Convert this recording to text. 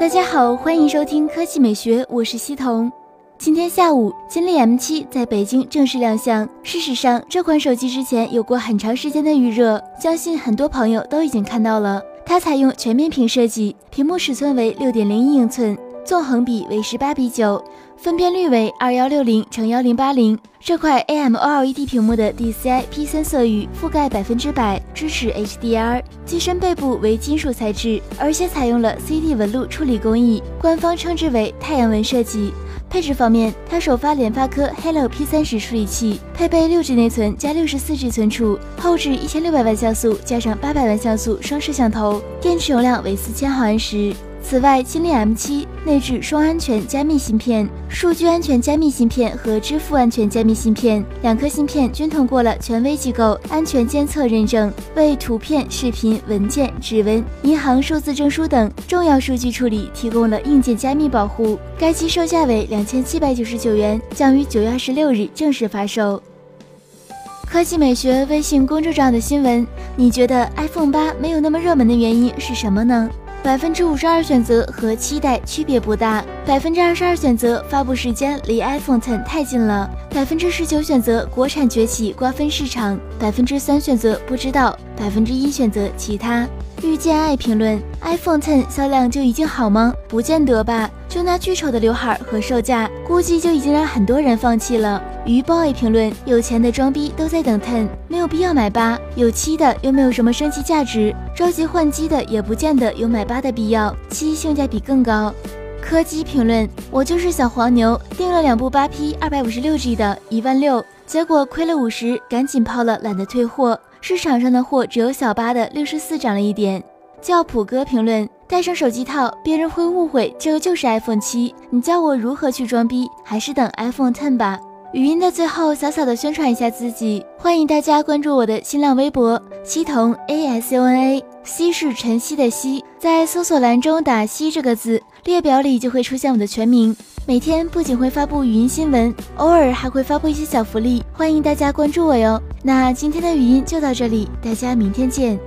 大家好，欢迎收听科技美学，我是西彤。今天下午，金立 M7 在北京正式亮相。事实上，这款手机之前有过很长时间的预热，相信很多朋友都已经看到了。它采用全面屏设计，屏幕尺寸为六点零一英寸，纵横比为十八比九。分辨率为二幺六零乘幺零八零，这块 AMOLED 屏幕的 DCI P3 色域覆盖百分之百，支持 HDR。机身背部为金属材质，而且采用了 CD 纹路处理工艺，官方称之为太阳纹设计。配置方面，它首发联发科 Helio P30 处理器，配备六 G 内存加六十四 G 存储，后置一千六百万像素加上八百万像素双摄像头，电池容量为四千毫安时。此外，金立 M7 内置双安全加密芯片、数据安全加密芯片和支付安全加密芯片，两颗芯片均通过了权威机构安全监测认证，为图片、视频、文件、指纹、银行数字证书等重要数据处理提供了硬件加密保护。该机售价为两千七百九十九元，将于九月二十六日正式发售。科技美学微信公众号的新闻，你觉得 iPhone 八没有那么热门的原因是什么呢？百分之五十二选择和期待区别不大，百分之二十二选择发布时间离 iPhone Ten 太近了，百分之十九选择国产崛起瓜分市场，百分之三选择不知道，百分之一选择其他。遇见爱评论：iPhone Ten 销量就已经好吗？不见得吧。就那巨丑的刘海和售价，估计就已经让很多人放弃了。鱼 boy 评论：有钱的装逼都在等 Ten，没有必要买八。有七的又没有什么升级价值，着急换机的也不见得有买八的必要，七性价比更高。柯基评论：我就是小黄牛，订了两部八 P 二百五十六 G 的，一万六，结果亏了五十，赶紧抛了，懒得退货。市场上的货只有小八的六十四涨了一点。叫普哥评论：带上手机套，别人会误会这个就是 iPhone 七。你教我如何去装逼？还是等 iPhone Ten 吧。语音的最后，小小的宣传一下自己，欢迎大家关注我的新浪微博西彤 A S O N A，西是晨曦的曦，在搜索栏中打西这个字，列表里就会出现我的全名。每天不仅会发布语音新闻，偶尔还会发布一些小福利，欢迎大家关注我哟。那今天的语音就到这里，大家明天见。